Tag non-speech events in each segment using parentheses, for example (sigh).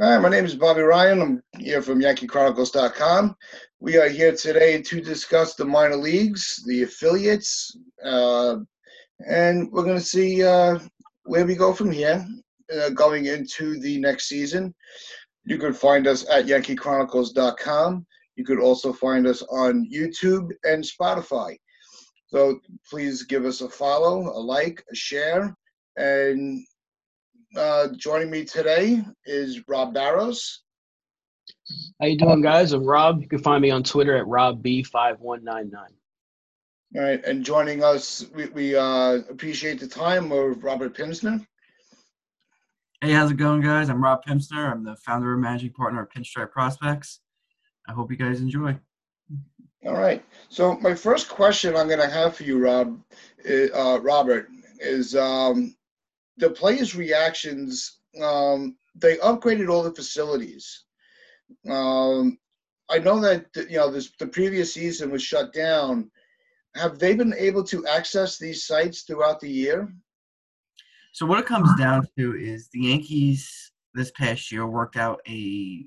Hi, my name is Bobby Ryan. I'm here from YankeeChronicles.com. We are here today to discuss the minor leagues, the affiliates, uh, and we're going to see uh, where we go from here uh, going into the next season. You can find us at YankeeChronicles.com. You could also find us on YouTube and Spotify. So please give us a follow, a like, a share, and uh, joining me today is Rob Barrows. How you doing, guys? I'm Rob. You can find me on Twitter at RobB5199. All right, and joining us, we, we uh, appreciate the time of Robert Pimpsner. Hey, how's it going, guys? I'm Rob Pimpsner. I'm the founder and managing partner of Pinstripe Prospects. I hope you guys enjoy. All right. So my first question I'm going to have for you, Rob, uh, Robert, is um, the players' reactions. Um, they upgraded all the facilities. Um, I know that you know this. The previous season was shut down. Have they been able to access these sites throughout the year? So what it comes down to is the Yankees this past year worked out a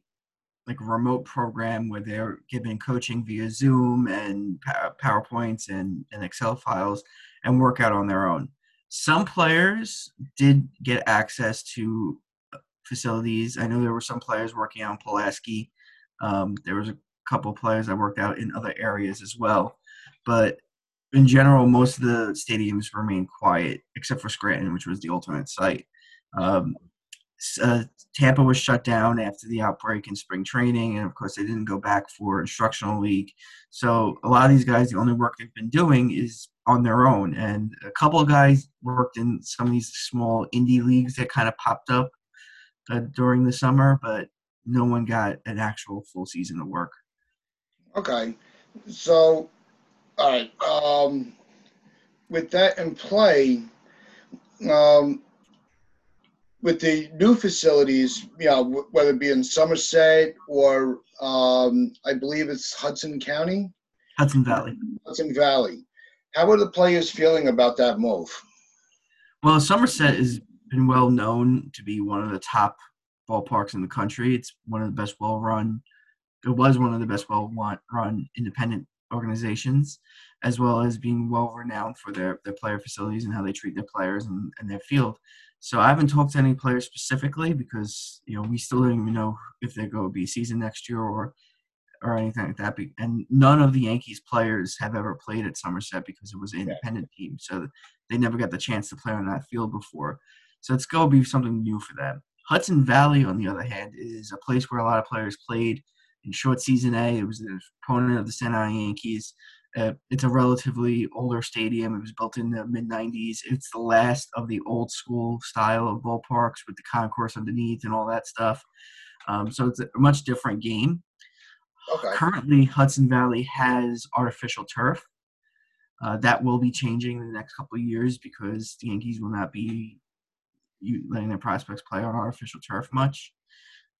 like a remote program where they're giving coaching via Zoom and PowerPoints and, and Excel files and work out on their own. Some players did get access to uh, facilities. I know there were some players working out in Pulaski. Um, there was a couple players that worked out in other areas as well. But in general, most of the stadiums remained quiet, except for Scranton, which was the alternate site. Um, uh, Tampa was shut down after the outbreak in spring training, and of course, they didn't go back for instructional league. So a lot of these guys, the only work they've been doing is on their own. And a couple of guys worked in some of these small indie leagues that kind of popped up uh, during the summer, but no one got an actual full season of work. Okay, so all right, um, with that in play, um, with the new facilities, you know, whether it be in Somerset or um, I believe it's Hudson County, Hudson Valley, Hudson Valley. How are the players feeling about that move? Well, Somerset has been well known to be one of the top ballparks in the country. It's one of the best well run. It was one of the best well run independent organizations, as well as being well renowned for their, their player facilities and how they treat their players and, and their field. So I haven't talked to any players specifically because you know we still don't even know if they're going to be season next year or or anything like that. And none of the Yankees players have ever played at Somerset because it was an independent team, so they never got the chance to play on that field before. So it's going to be something new for them. Hudson Valley, on the other hand, is a place where a lot of players played in short season A. It was an opponent of the Staten Island Yankees. Uh, it's a relatively older stadium. It was built in the mid 90s. It's the last of the old school style of ballparks with the concourse underneath and all that stuff. Um, so it's a much different game. Okay. Currently, Hudson Valley has artificial turf. Uh, that will be changing in the next couple of years because the Yankees will not be letting their prospects play on artificial turf much.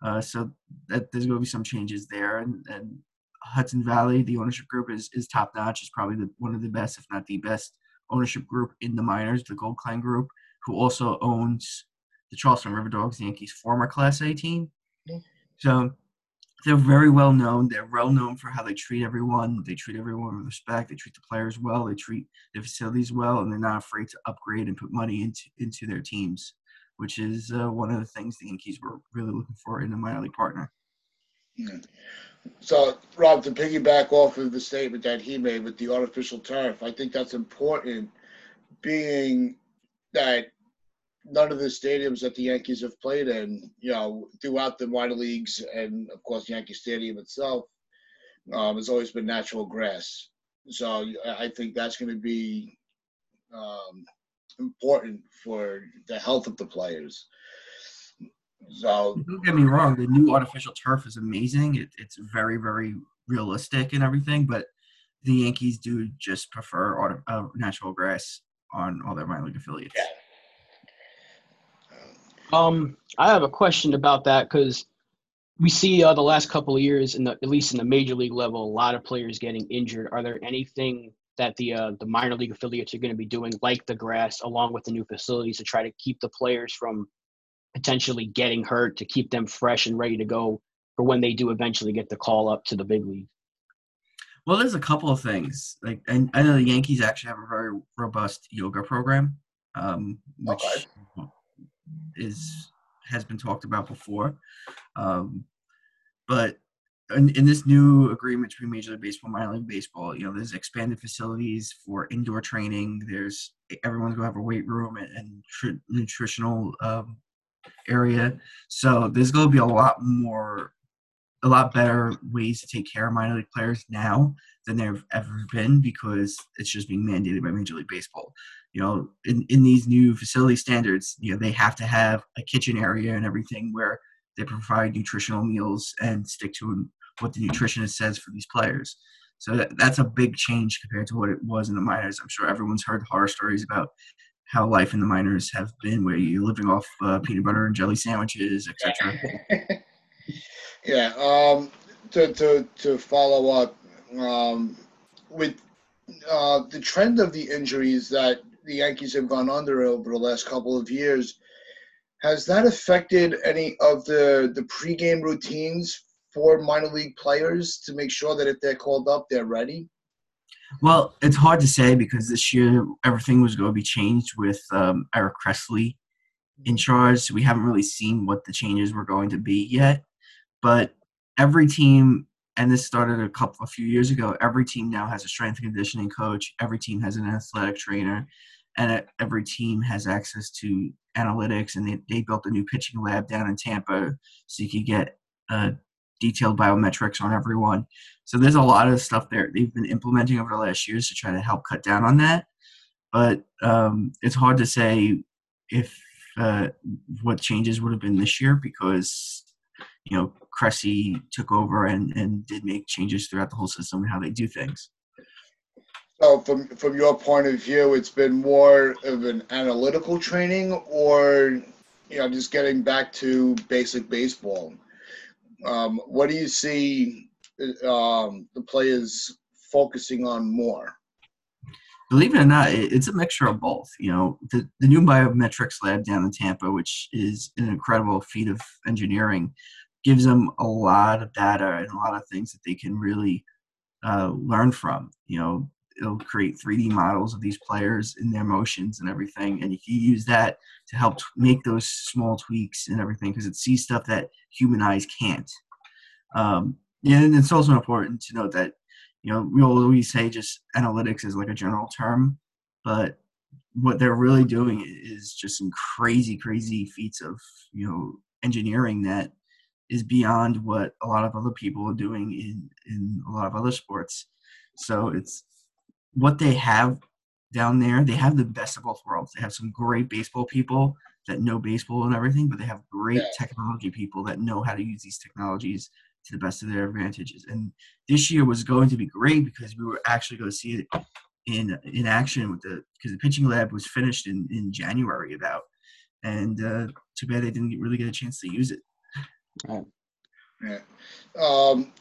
Uh, so that, there's going to be some changes there, and, and Hudson Valley, the ownership group is is top notch. Is probably the, one of the best, if not the best, ownership group in the minors. The Goldklang Group, who also owns the Charleston River Dogs, the Yankees' former Class A team. So they're very well known. They're well known for how they treat everyone. They treat everyone with respect. They treat the players well. They treat the facilities well, and they're not afraid to upgrade and put money into into their teams, which is uh, one of the things the Yankees were really looking for in a minor league partner. Yeah. So, Rob, to piggyback off of the statement that he made with the artificial turf, I think that's important, being that none of the stadiums that the Yankees have played in, you know, throughout the minor leagues and of course Yankee Stadium itself, um, has always been natural grass. So I think that's going to be um, important for the health of the players. So don't get me wrong, the new artificial turf is amazing. It, it's very, very realistic and everything, but the Yankees do just prefer auto, uh, natural grass on all their minor league affiliates. Yeah. Um, I have a question about that because we see uh, the last couple of years, in the, at least in the major league level, a lot of players getting injured. Are there anything that the uh, the minor league affiliates are going to be doing, like the grass, along with the new facilities, to try to keep the players from potentially getting hurt to keep them fresh and ready to go for when they do eventually get the call up to the big league? Well, there's a couple of things. Like, and I know the Yankees actually have a very robust yoga program, um, which Okay. is has been talked about before. Um, but in, in this new agreement between Major League Baseball Minor League Baseball, you know, there's expanded facilities for indoor training. There's everyone's gonna have a weight room and, and tr- nutritional um, area. So there's gonna be a lot more, a lot better ways to take care of minor league players now than there have ever been because it's just being mandated by Major League Baseball. You know, in, in these new facility standards, you know, they have to have a kitchen area and everything where they provide nutritional meals and stick to what the nutritionist says for these players. So that, that's a big change compared to what it was in the minors. I'm sure everyone's heard horror stories about how life in the minors have been, where you're living off uh, peanut butter and jelly sandwiches, etc. (laughs) yeah. Um, to to to follow up um, with uh, the trend of the injuries that the Yankees have gone under over the last couple of years, has that affected any of the the pregame routines for minor league players to make sure that if they're called up, they're ready? Well, it's hard to say because this year everything was going to be changed with um, Eric Cressey in charge. So we haven't really seen what the changes were going to be yet. But every team, and this started a couple a few years ago, every team now has a strength and conditioning coach. Every team has an athletic trainer, and every team has access to analytics. And they, they built a new pitching lab down in Tampa, so you could get uh, detailed biometrics on everyone. So there's a lot of stuff there they've been implementing over the last years to try to help cut down on that. But um, it's hard to say if uh, what changes would have been this year because you know Cressey took over and, and did make changes throughout the whole system and how they do things. So from from your point of view, it's been more of an analytical training, or you know, just getting back to basic baseball. Um, what do you see um, the players focusing on more? Believe it or not, it's a mixture of both. You know, the, the new biometrics lab down in Tampa, which is an incredible feat of engineering, gives them a lot of data and a lot of things that they can really uh, learn from. You know, it'll create 3D models of these players and their motions and everything, and you use that to help make those small tweaks and everything, because it sees stuff that human eyes can't. Um, and it's also important to note that you know we always say just analytics is like a general term, but what they're really doing is just some crazy, crazy feats of you know engineering that is beyond what a lot of other people are doing in in a lot of other sports. So it's what they have down there. They have the best of both worlds. They have some great baseball people that know baseball and everything, but they have great technology people that know how to use these technologies to the best of their advantages. And this year was going to be great because we were actually going to see it in in action with the because the pitching lab was finished in in January about, and uh, too bad they didn't really get a chance to use it. Yeah. Um,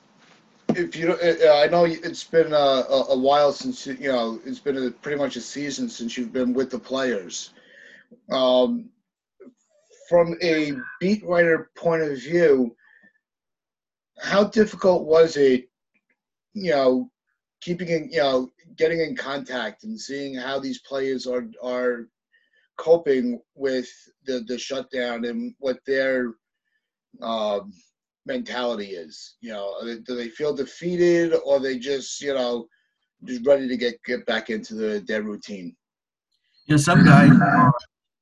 if you, uh, I know it's been a, a, while since you you know it's been a, pretty much a season since you've been with the players. Um, from a beat writer point of view, how difficult was it, you know, keeping in, you know, getting in contact and seeing how these players are are coping with the the shutdown and what their um, mentality is. You know, they, do they feel defeated or they just you know just ready to get get back into the their routine? You know, some guys are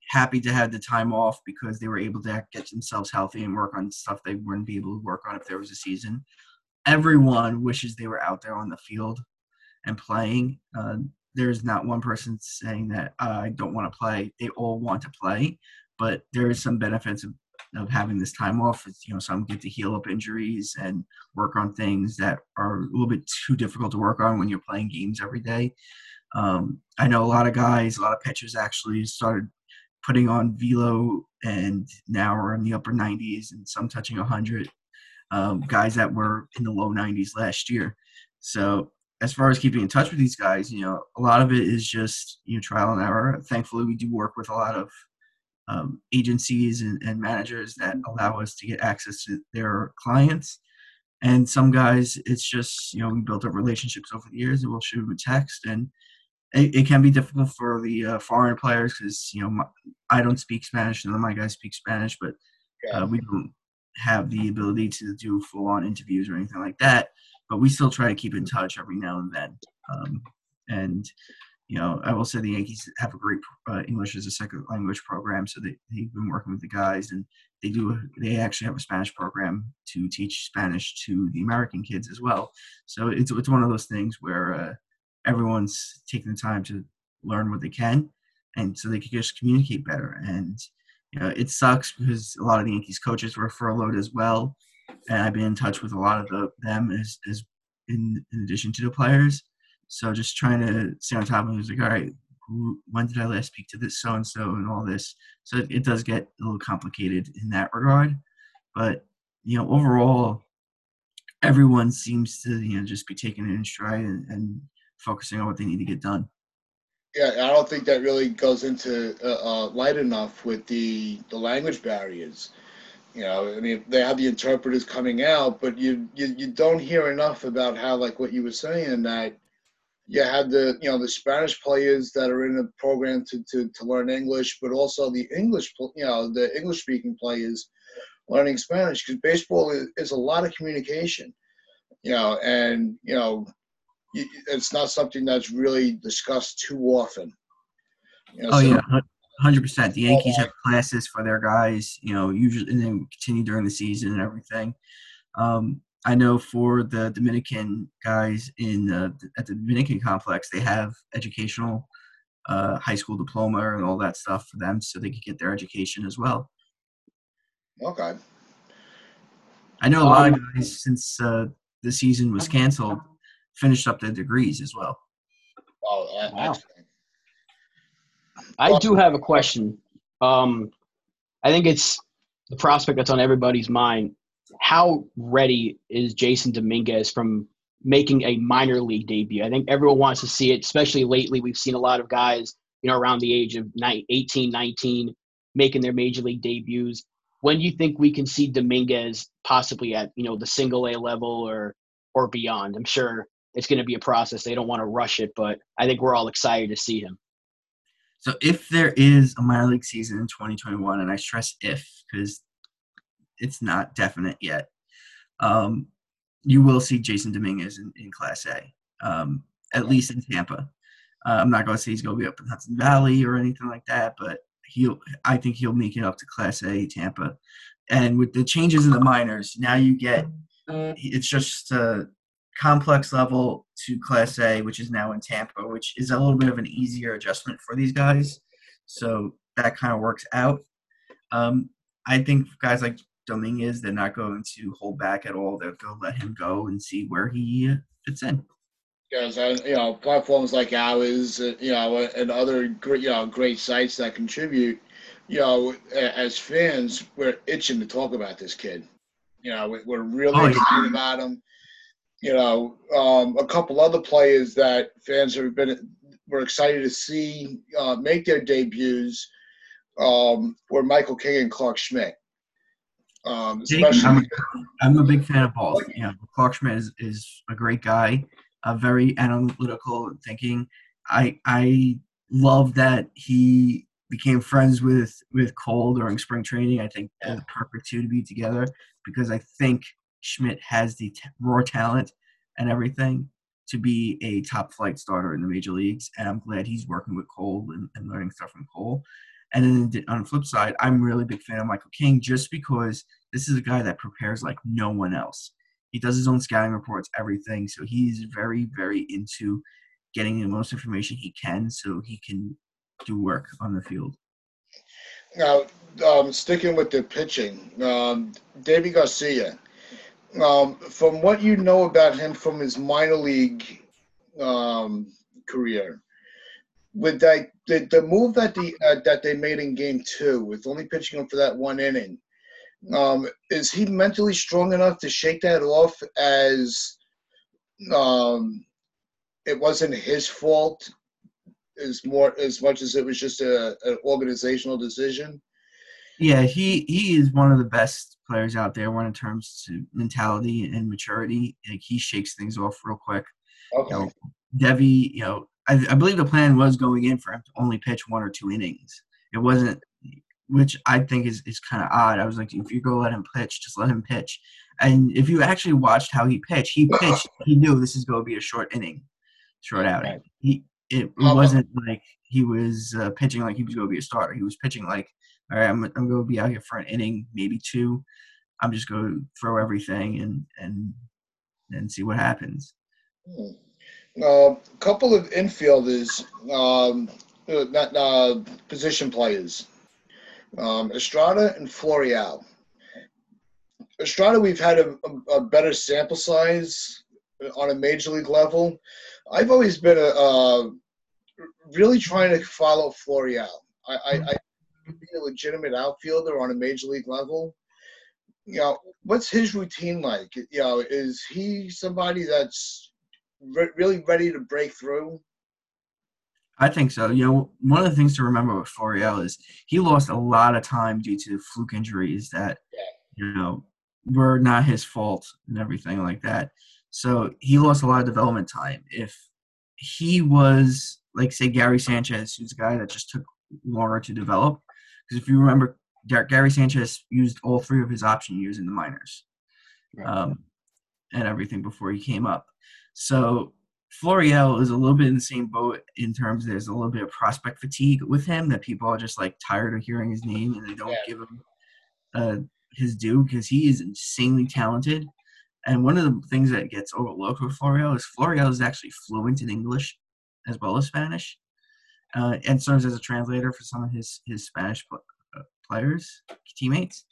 happy to have the time off because they were able to get themselves healthy and work on stuff they wouldn't be able to work on if there was a season. Everyone wishes they were out there on the field and playing. Uh, there's not one person saying that uh, I don't want to play. They all want to play, but there is some benefits of, of having this time off. It's, you know, some get to heal up injuries and work on things that are a little bit too difficult to work on when you're playing games every day. Um, I know a lot of guys, a lot of pitchers actually started putting on velo and now are in the upper 90s and some touching 100 um, guys that were in the low 90s last year so as far as keeping in touch with these guys you know a lot of it is just you know trial and error thankfully we do work with a lot of um, agencies and, and managers that allow us to get access to their clients. And some guys, it's just you know we built up relationships over the years, and we'll shoot them a text, and it, it can be difficult for the uh, foreign players because you know my, I don't speak Spanish, none of my guys speak Spanish, but uh, we don't have the ability to do full-on interviews or anything like that. But we still try to keep in touch every now and then. Um, and you know, I will say the Yankees have a great uh, English as a second language program, so they they've been working with the guys, and they do they actually have a Spanish program to teach Spanish to the American kids as well. So it's it's one of those things where uh, everyone's taking the time to learn what they can, and so they can just communicate better. And you know, it sucks because a lot of the Yankees coaches were furloughed as well, and I've been in touch with a lot of the, them as as in, in addition to the players so just trying to stay on top of it was like, all right, who, when did I last speak to this so and so and all this? So it, it does get a little complicated in that regard. But you know, overall, everyone seems to you know just be taking it in stride and, and focusing on what they need to get done. Yeah, I don't think that really goes into uh, uh, light enough with the the language barriers. You know, I mean, they have the interpreters coming out, but you, you you don't hear enough about how, like what you were saying, that you had the you know the Spanish players that are in the program to, to, to learn English, but also the English you know the English speaking players learning Spanish because baseball is, is, a lot of communication, you know, and you know it's not something that's really discussed too often. You know, oh so, yeah, hundred percent. The Yankees have classes for their guys, you know, usually and then continue during the season and everything. Um, I know for the Dominican guys in uh, at the Dominican complex, they have educational uh, high school diploma and all that stuff for them, so they can get their education as well. Okay. I know a lot um, of guys since uh, the season was canceled finished up their degrees as well. Oh, wow. I do have a question. Um, I think it's the prospect that's on everybody's mind how ready is Jasson Dominguez from making a minor league debut? I think everyone wants to see it, especially lately. We've seen a lot of guys, you know, around the age of 18, 19, making their major league debuts. When do you think we can see Dominguez possibly at, you know, the single A level or or beyond? I'm sure it's going to be a process. They don't want to rush it, but I think we're all excited to see him. So if there is a minor league season in 2021, and I stress if because it's not definite yet. Um, you will see Jasson Dominguez in, in Class A, um, at least in Tampa. Uh, I'm not going to say he's going to be up in Hudson Valley or anything like that, but he'll. I think he'll make it up to Class A Tampa. And with the changes in the minors, now you get it's just a complex level to Class A, which is now in Tampa, which is a little bit of an easier adjustment for these guys. So that kind of works out. Um, I think guys like Dominguez, they're not going to hold back at all. They'll go let him go and see where he fits in. Yes, and you know platforms like ours, uh, you know, and other great, you know, great sites that contribute. You know, as fans, we're itching to talk about this kid. You know, we're really oh, excited yeah. about him. You know, um, a couple other players that fans have been were excited to see uh, make their debuts um, were Michael King and Clarke Schmidt. Um, especially, I'm, I'm, a big fan of both. You know, Clarke Schmidt is, is a great guy, a very analytical thinking. I I love that he became friends with with Cole during spring training. I think they're the perfect two to be together because I think Schmidt has the t- raw talent and everything to be a top flight starter in the major leagues. And I'm glad he's working with Cole and, and learning stuff from Cole. And then on the flip side, I'm really big fan of Michael King just because this is a guy that prepares like no one else. He does his own scouting reports, everything. So he's very, very into getting the most information he can so he can do work on the field. Now, um, sticking with the pitching, um, Deivi Garcia, um, from what you know about him from his minor league um, career, with that the, the move that the uh, that they made in game two with only pitching him for that one inning um, is he mentally strong enough to shake that off as um, it wasn't his fault as more as much as it was just a, an organizational decision Yeah, he he is one of the best players out there when in terms to mentality and maturity. Like he shakes things off real quick. Okay. You know, Devi, you know, I, I believe the plan was going in for him to only pitch one or two innings. It wasn't, which I think is, is kind of odd. I was like, if you go let him pitch, just let him pitch. And if you actually watched how he pitched, he pitched. he knew this is going to be a short inning, short outing. Right. He it, wasn't like he was uh, pitching like he was going to be a starter. He was pitching like, all right, I'm I'm going to be out here for an inning, maybe two. I'm just going to throw everything and and and see what happens. Hmm. A couple of infielders, um, uh, not uh, position players, um, Estrada and Florial. Estrada, we've had a, a, a better sample size on a major league level. I've always been a uh, really trying to follow Florial. I, I, I be a legitimate outfielder on a major league level. You know, what's his routine like? You know, is he somebody that's re- really ready to break through? I think so. You know, one of the things to remember with Florial is he lost a lot of time due to fluke injuries that, you know, were not his fault and everything like that. So he lost a lot of development time. If he was, like, say, Gary Sanchez, who's a guy that just took longer to develop, because if you remember, Gary Sanchez used all three of his option years in the minors Right. um, and everything before he came up. So Florial is a little bit in the same boat in terms there's a little bit of prospect fatigue with him that people are just like tired of hearing his name and they don't Yeah. give him uh, his due because he is insanely talented. And one of the things that gets overlooked with Florial is Florial is actually fluent in English as well as Spanish, uh, and serves as a translator for some of his his Spanish pl- uh, players teammates.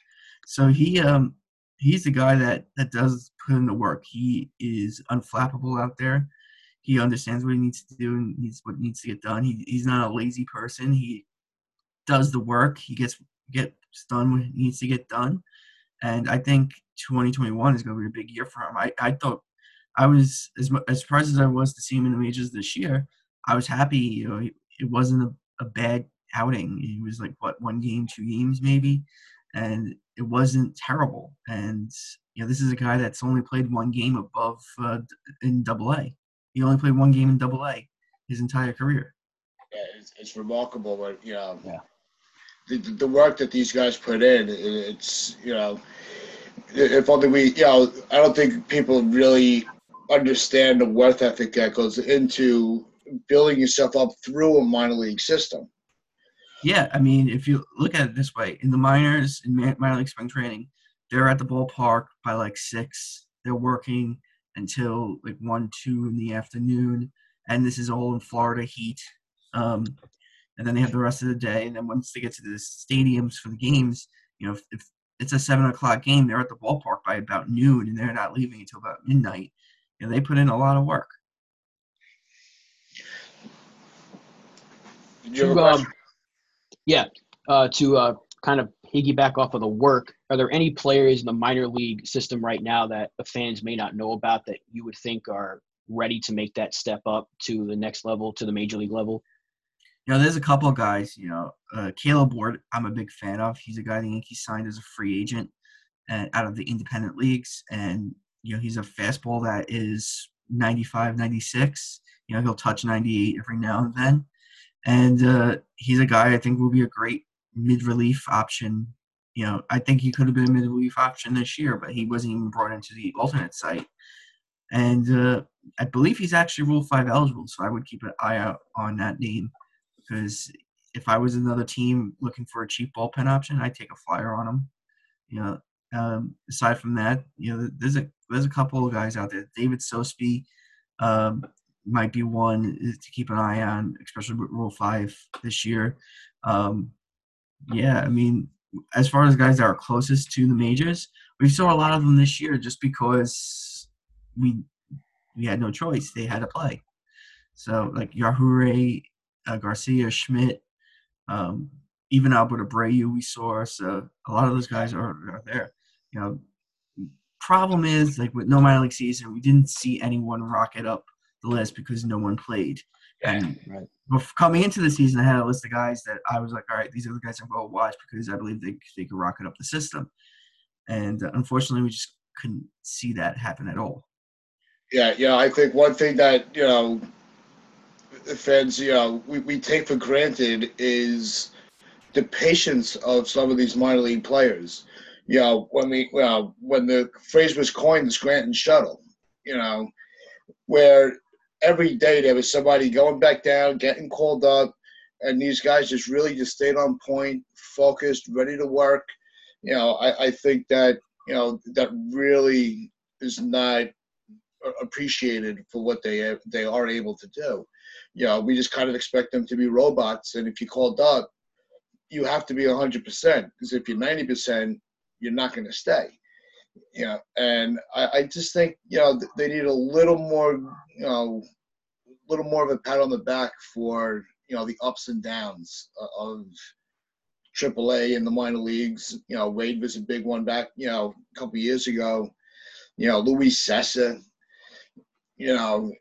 So he um he's the guy that that does put in the work. He is unflappable out there. He understands what he needs to do and needs what needs to get done. He, he's not a lazy person. He does the work. He gets gets done what needs to get done. And I think 2021 is going to be a big year for him. I, I thought I was as as surprised as I was to see him in the majors this year. I was happy. You know, it wasn't a, a bad outing. It was like what one game, two games maybe, and it wasn't terrible. And you know, this is a guy that's only played one game above uh, in Double A. He only played one game in Double A his entire career. Yeah, it's, it's remarkable, but you know, Yeah. the, the the work that these guys put in, it's you know, if only we, you know, I don't think people really understand the worth ethic that goes into building yourself up through a minor league system. Yeah, I mean, if you look at it this way, in the minors, in minor league spring training, they're at the ballpark by like six. They're working until like one, two in the afternoon, and this is all in Florida heat. Um, and then they have the rest of the day, and then once they get to the stadiums for the games, you know, if, if it's a seven o'clock game, they're at the ballpark by about noon, and they're not leaving until about midnight. And they put in a lot of work. Did you have a um, question? Yeah, uh, to uh, kind of piggyback off of the work, are there any players in the minor league system right now that the fans may not know about that you would think are ready to make that step up to the next level, to the major league level? You know, there's a couple of guys. You know, uh, Kaleb Ort, I'm a big fan of. He's a guy the Yankees signed as a free agent and out of the independent leagues, and you know, he's a fastball that is 95, 96. You know, he'll touch 98 every now and then, and uh, he's a guy I think will be a great mid-relief option. You know, I think he could have been a mid-relief option this year, but he wasn't even brought into the alternate site. And uh, I believe he's actually Rule Five eligible, so I would keep an eye out on that name because if I was another team looking for a cheap bullpen option, I'd take a flyer on him. You know, um, aside from that, you know, there's a there's a couple of guys out there. David Sosby um, might be one to keep an eye on, especially with Rule Five this year. Um, yeah, I mean, as far as guys that are closest to the majors, we saw a lot of them this year just because we we had no choice; they had to play. So like Yajure, uh, Garcia, Schmidt, um, even Albert Abreu, we saw. So a lot of those guys are, are there. You know, problem is like with no minor league season, we didn't see anyone rocket up the list because no one played. And Right. coming into the season, I had a list of guys that I was like, all right, these are the guys I'm going to watch because I believe they they could rocket up the system. And uh, unfortunately, we just couldn't see that happen at all. Yeah, you know, I think one thing that, you know, fans, you know, we, we take for granted is the patience of some of these minor league players. You know, when we, well, when the phrase was coined, the Scranton shuttle, you know, where every day there was somebody going back down, getting called up, and these guys just really just stayed on point, focused, ready to work. You know, I, I think that, you know, that really is not appreciated for what they they are able to do. You know, we just kind of expect them to be robots, and if you called up, you have to be 100% because if you're 90%, you're not going to stay. You know, and I, I just think you know they need a little more, you know, a little more of a pat on the back for you know the ups and downs of AAA and the minor leagues. You know, Wade was a big one back, you know, a couple years ago. You know, Luis Cessa, you know,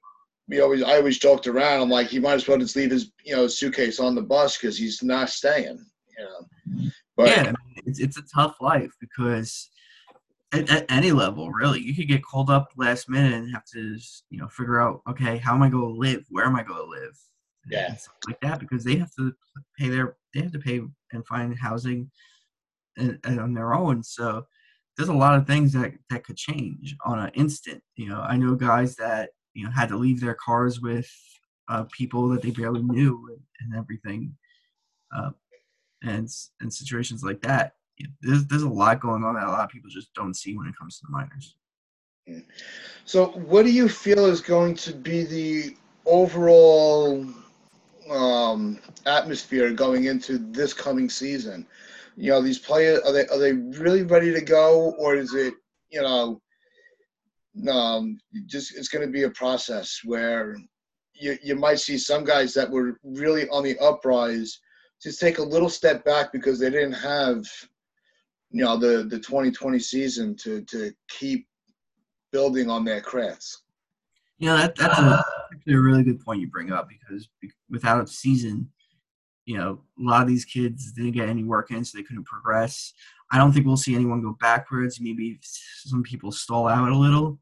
we always I always joked around. I'm like, he might as well just leave his you know suitcase on the bus because he's not staying. You know, but yeah, it's it's a tough life because at, at any level, really, you could get called up last minute and have to you know figure out okay, how am I going to live? Where am I going to live? Yeah. Like that because they have to pay their they have to pay and find housing and, and on their own. So there's a lot of things that that could change on an instant. You know, I know guys that you know had to leave their cars with uh, people that they barely knew and, and everything, uh, and and situations like that. There's there's a lot going on that a lot of people just don't see when it comes to the minors. So, what do you feel is going to be the overall um, atmosphere going into this coming season? You know, these players are they are they really ready to go, or is it you know, um, just it's going to be a process where you you might see some guys that were really on the uprise just take a little step back because they didn't have you know the the 2020 season to to keep building on their crafts. Know, that, that's a, actually a really good point you bring up because without a season, you know, a lot of these kids didn't get any work in, so they couldn't progress. I don't think we'll see anyone go backwards. Maybe some people stall out a little,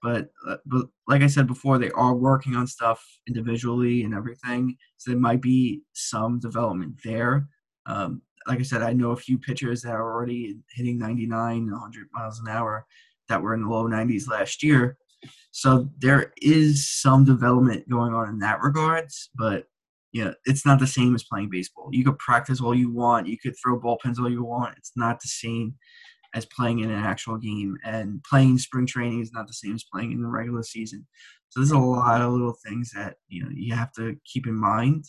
but uh, but like I said before, they are working on stuff individually and everything. So there might be some development there. Um, like I said, I know a few pitchers that are already hitting 99, 100 miles an hour that were in the low 90s last year. So there is some development going on in that regards, but you know, it's not the same as playing baseball. You could practice all you want, you could throw bullpens all you want. It's not the same as playing in an actual game, and playing spring training is not the same as playing in the regular season. So there's a lot of little things that you know you have to keep in mind.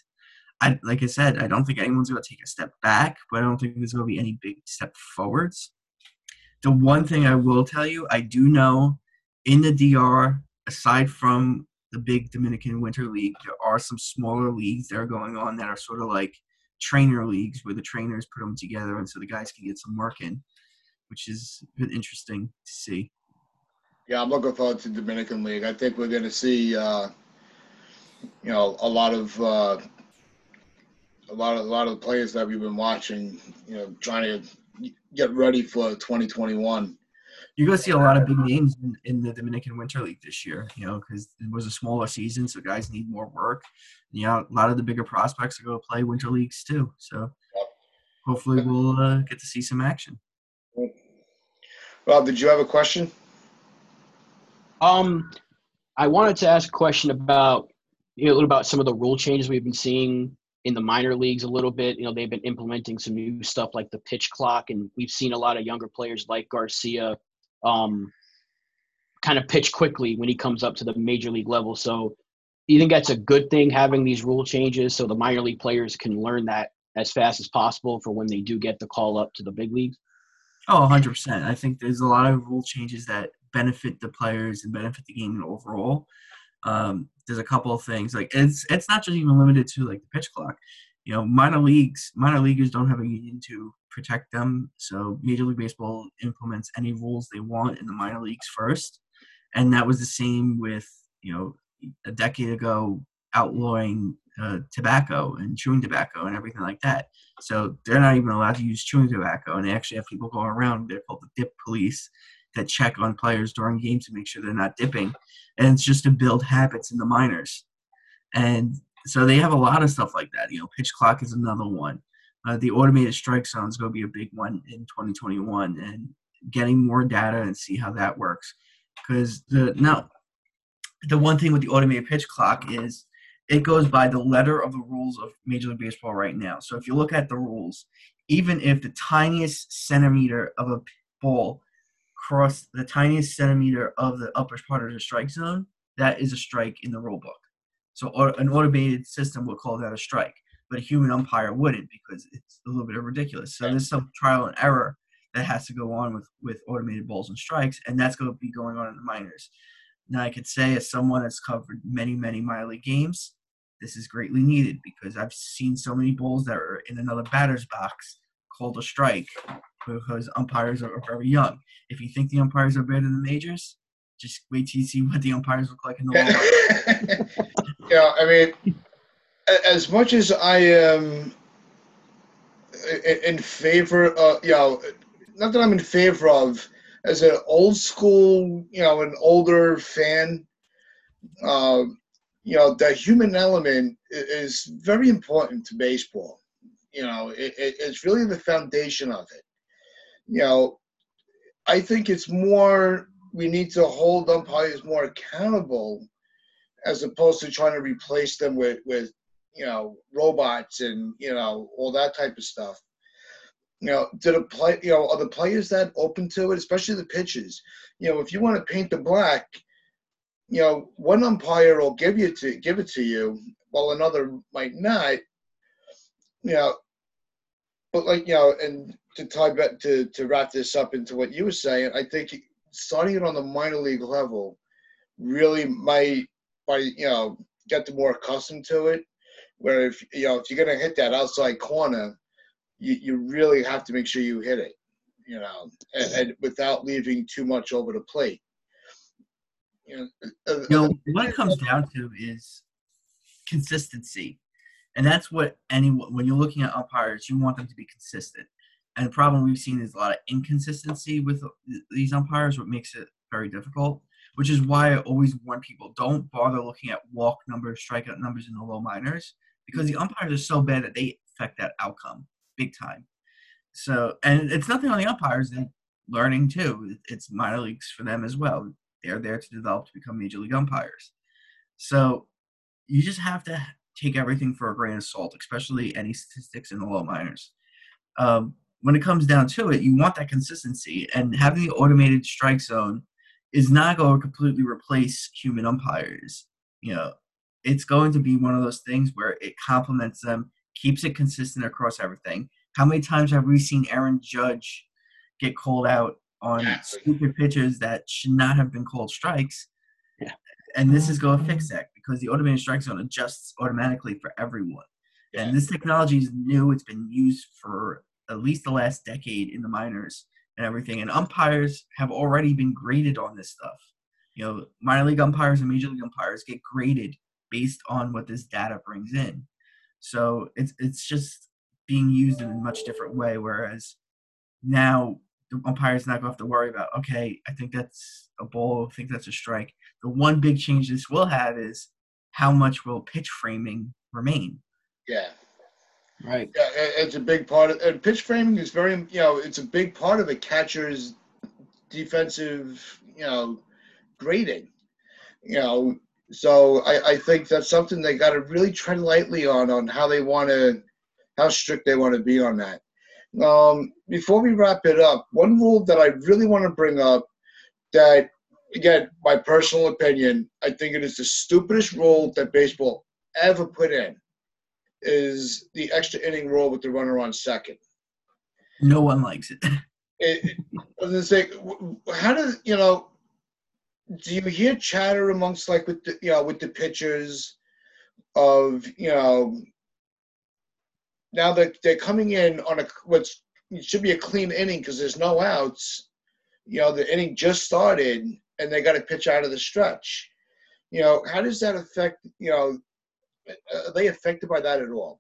I like I said, I don't think anyone's going to take a step back, but I don't think there's going to be any big step forwards. The one thing I will tell you, I do know in the DR, aside from the big Dominican Winter League, there are some smaller leagues that are going on that are sort of like trainer leagues where the trainers put them together and so the guys can get some work in, which is interesting to see. Yeah, I'm looking forward to Dominican League. I think we're going to see, uh, you know, a lot of uh, a lot of a lot of the players that we've been watching, you know, trying to get ready for 2021. You're going to see a lot of big names in, in the Dominican Winter League this year, you know, because it was a smaller season, so guys need more work. And, you know, a lot of the bigger prospects are going to play Winter Leagues too. So hopefully we'll uh, get to see some action. Rob, did you have a question? Um, I wanted to ask a question about you know, a little about some of the rule changes we've been seeing in the minor leagues a little bit. You know, they've been implementing some new stuff like the pitch clock, and we've seen a lot of younger players like Garcia um, kind of pitch quickly when he comes up to the major league level. So, you think that's a good thing having these rule changes so the minor league players can learn that as fast as possible for when they do get the call up to the big leagues? Oh, 100%. I think there's a lot of rule changes that benefit the players and benefit the game overall. Um, there's a couple of things like it's it's not just even limited to like the pitch clock. You know, minor leagues, minor leaguers don't have a union to protect them. So Major League Baseball implements any rules they want in the minor leagues first, and that was the same with you know a decade ago. outlawing uh, tobacco and chewing tobacco and everything like that. So they're not even allowed to use chewing tobacco, and they actually have people going around. They're called the dip police that check on players during games to make sure they're not dipping, and it's just to build habits in the minors. And so they have a lot of stuff like that. You know, pitch clock is another one. Uh, the automated strike zone is going to be a big one in 2021, and getting more data and see how that works. Because the now, the one thing with the automated pitch clock is it goes by the letter of the rules of Major League Baseball right now. So if you look at the rules, even if the tiniest centimeter of a ball cross the tiniest centimeter of the upper part of the strike zone, that is a strike in the rule book. So an automated system would call that a strike, but a human umpire wouldn't because it's a little bit ridiculous. So there's some trial and error that has to go on with with automated balls and strikes, and that's going to be going on in the minors. Now, I could say, as someone that's covered many, many minor league games, this is greatly needed because I've seen so many balls that are in another batter's box called a strike because umpires are very young. If you think the umpires are better than the majors, just wait till you see what the umpires look like in the lower. (laughs) yeah, I mean, as much as I am in favor of, you know, not that I'm in favor of, as an old school, you know, an older fan, uh, you know, the human element is very important to baseball. You know, it, it's really the foundation of it. You know, I think it's more we need to hold umpires more accountable as opposed to trying to replace them with with you know robots and you know all that type of stuff. You know, do the play you know are the players that open to it, especially the pitches? You know, if you want to paint the black, you know, one umpire will give you to give it to you, while another might not. You know, but like you know, and to tie back to to wrap this up into what you were saying, I think starting it on the minor league level really might by you know get them more accustomed to it. Where if you know if you're gonna hit that outside corner, you, you really have to make sure you hit it, you know, and, and without leaving too much over the plate. You know, uh, you know, what it comes down to is consistency, and that's what any when you're looking at umpires, you want them to be consistent. And the problem we've seen is a lot of inconsistency with these umpires, what makes it very difficult. Which is why I always warn people: don't bother looking at walk numbers, strikeout numbers in the low minors, because the umpires are so bad that they affect that outcome big time. So, and it's nothing on the umpires; they're learning too. It's minor leagues for them as well. They're there to develop to become major league umpires. So, you just have to take everything for a grain of salt, especially any statistics in the low minors. Um, when it comes down to it, you want that consistency. And having the automated strike zone is not going to completely replace human umpires. You know, it's going to be one of those things where it complements them, keeps it consistent across everything. How many times have we seen Aaron Judge get called out on yeah. stupid pitches that should not have been called strikes? Yeah. And this is going to fix that because the automated strike zone adjusts automatically for everyone. Yeah. And this technology is new. It's been used for at least the last decade in the minors and everything. And umpires have already been graded on this stuff. You know, minor league umpires and major league umpires get graded based on what this data brings in. So it's it's just being used in a much different way. Whereas now the umpire's not to have to worry about, okay, I think that's a ball, I think that's a strike. The one big change this will have is how much will pitch framing remain. Yeah. Right. Yeah, it's a big part of and pitch framing is very you know it's a big part of a catcher's defensive you know grading. You know, so I, I think that's something they got to really tread lightly on on how they want to how strict they want to be on that. Um, before we wrap it up, one rule that I really want to bring up that again, my personal opinion, I think it is the stupidest rule that baseball ever put in is the extra inning rule with the runner on second. No one likes it. (laughs) it, I was gonna say, how does you know? Do you hear chatter amongst like with the you know with the pitchers of you know now that they're coming in on a what's it should be a clean inning because there's no outs. You know the inning just started and they got to pitch out of the stretch. You know how does that affect you know Uh, are they affected by that at all?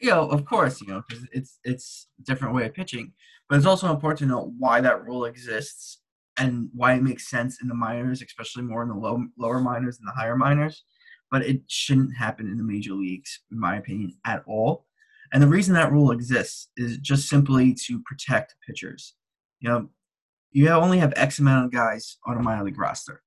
You know, of course, you know, because it's it's different way of pitching, but it's also important to know why that rule exists and why it makes sense in the minors, especially more in the low lower minors and the higher minors. But it shouldn't happen in the major leagues, in my opinion, at all. And the reason that rule exists is just simply to protect pitchers. You know, you only have X amount of guys on a minor league roster.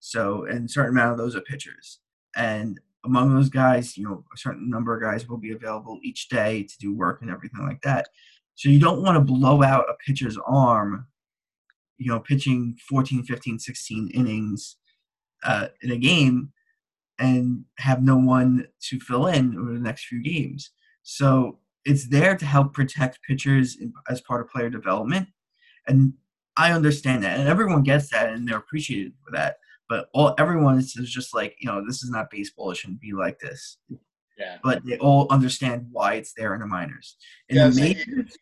So, and a certain amount of those are pitchers. And among those guys, you know, a certain number of guys will be available each day to do work and everything like that. So you don't want to blow out a pitcher's arm, you know, pitching 14, 15, 16 innings uh, in a game and have no one to fill in over the next few games. So it's there to help protect pitchers as part of player development. And I understand that, and everyone gets that, and they're appreciated for that. But all everyone is just like, you know, this is not baseball; it shouldn't be like this. Yeah. But they all understand why it's there in the minors. In Yeah, the so majors,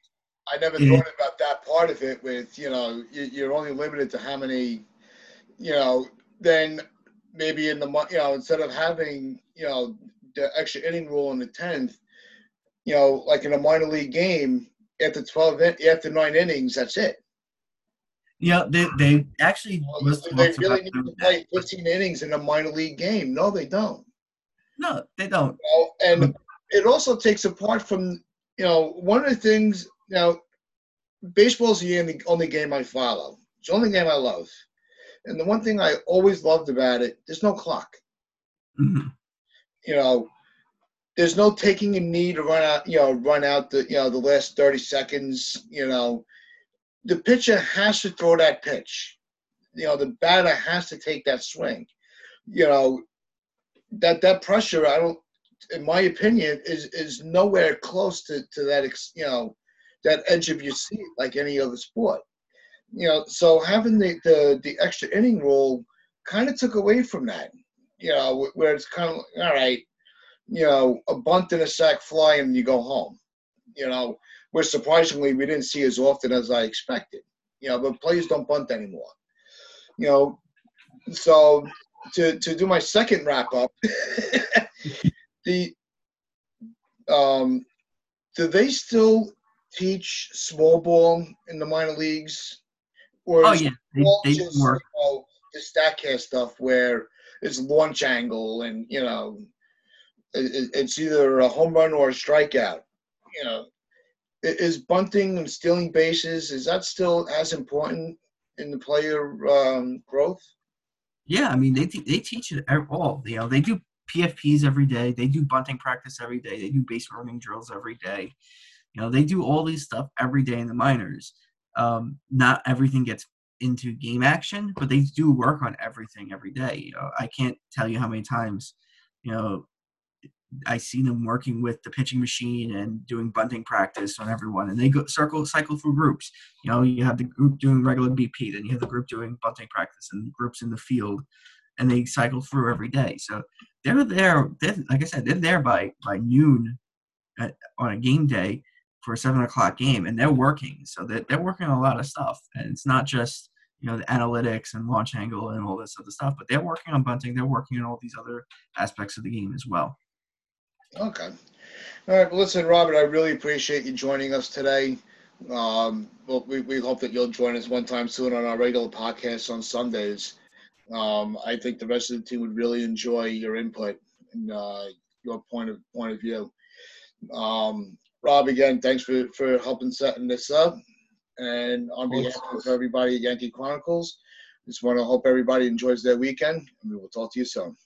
I never Yeah. thought about that part of it. With you know, you- you're only limited to how many, you know. Then maybe in the mo- you know instead of having you know the extra inning rule in the tenth, you know, like in a minor league game, after twelve in, after nine innings, that's it. Know, they they actually was they really need to play 15 innings in a minor league game? No, they don't. No, they don't. You know, and it also takes apart from you know one of the things. You know, baseball's the only, only game I follow. It's the only game I love. And the one thing I always loved about it, there's no clock. Mhm. You know, there's no taking a knee to run out. You know, run out the you know the last 30 seconds. You know, the pitcher has to throw that pitch. You know, the batter has to take that swing. You know, that that pressure, I don't, in my opinion, is is nowhere close to to that. You know, that edge of your seat like any other sport. You know, so having the the, the extra inning rule kind of took away from that. You know, where it's kind of all right. You know, a bunt and a sac fly and you go home. You know, which surprisingly we didn't see as often as I expected. You know, but players don't bunt anymore. You know, so to to do my second wrap up, (laughs) the um, do they still teach small ball in the minor leagues, or Oh yeah, they, they just, work. you know, the Statcast stuff where it's launch angle and you know it, it- it's either a home run or a strikeout. You know, is bunting and stealing bases is that still as important in the player um, growth? Yeah, I mean they te- they teach it ev- all. You know, they do PFPs every day. They do bunting practice every day. They do base running drills every day. You know, they do all these stuff every day in the minors. Um, not everything gets into game action, but they do work on everything every day. You know, I can't tell you how many times, you know, I see them working with the pitching machine and doing bunting practice on everyone, and they go circle cycle through groups. You know, you have the group doing regular BP, then you have the group doing bunting practice, and groups in the field, and they cycle through every day. So they're there. They're, like I said, they're there by by noon at, on a game day for a seven o'clock game, and they're working. So they're, they're working on a lot of stuff, and it's not just you know the analytics and launch angle and all this other stuff, but they're working on bunting. They're working on all these other aspects of the game as well. Okay. All right. Well, listen, Robert, I really appreciate you joining us today. Um, well, we, we hope that you'll join us one time soon on our regular podcast on Sundays. Um, I think the rest of the team would really enjoy your input and uh, your point of point of view. Um, Rob, again, thanks for, for helping setting this up. And on behalf of everybody at Yankee Chronicles, just want to hope everybody enjoys their weekend, and we will talk to you soon.